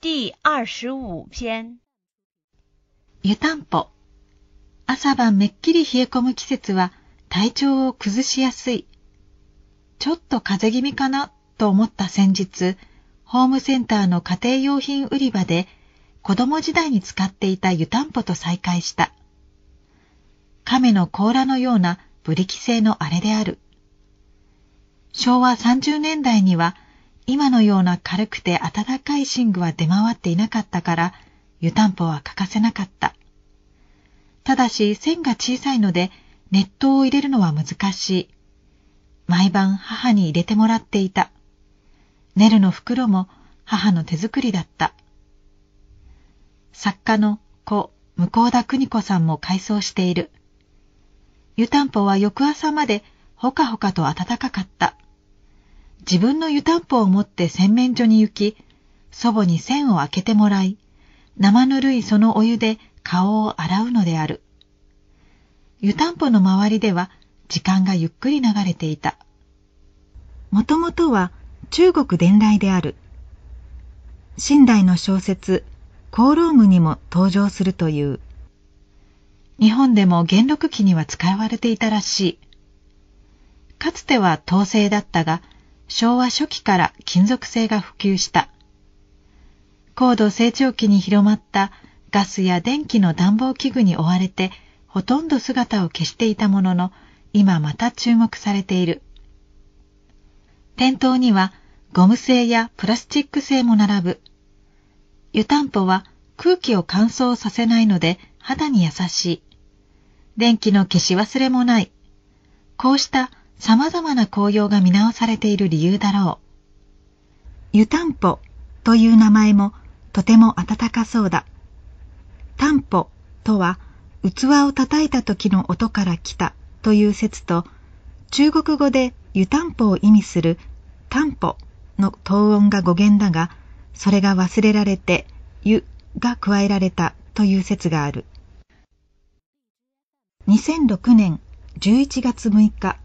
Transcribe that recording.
第二十五篇。湯たんぽ。朝晩めっきり冷え込む季節は体調を崩しやすい。ちょっと風邪気味かなと思った先日、ホームセンターの家庭用品売り場で子供時代に使っていた湯たんぽと再会した。亀の甲羅のようなブリキ製のあれである。昭和30年代には今のような軽くて暖かい寝具は出回っていなかったから湯たんぽは欠かせなかった。ただし線が小さいので熱湯を入れるのは難しい。毎晩母に入れてもらっていた。ネルの袋も母の手作りだった。作家の子、向田邦子さんも改装している。湯たんぽは翌朝までほかほかと暖かかった。自分の湯たんぽを持って洗面所に行き、祖母に線を開けてもらい、生ぬるいそのお湯で顔を洗うのである。湯たんぽの周りでは時間がゆっくり流れていた。もともとは中国伝来である。清代の小説、功労夢にも登場するという。日本でも元禄期には使われていたらしい。かつては統制だったが、昭和初期から金属製が普及した。高度成長期に広まったガスや電気の暖房器具に追われてほとんど姿を消していたものの今また注目されている。店頭にはゴム製やプラスチック製も並ぶ。湯たんぽは空気を乾燥させないので肌に優しい。電気の消し忘れもない。こうした様々な紅葉が見直されている理由だろう。湯たんぽという名前もとても暖かそうだ。たんぽとは器を叩いた時の音から来たという説と中国語で湯たんぽを意味するたんぽの答音が語源だがそれが忘れられて湯が加えられたという説がある。2006年11月6日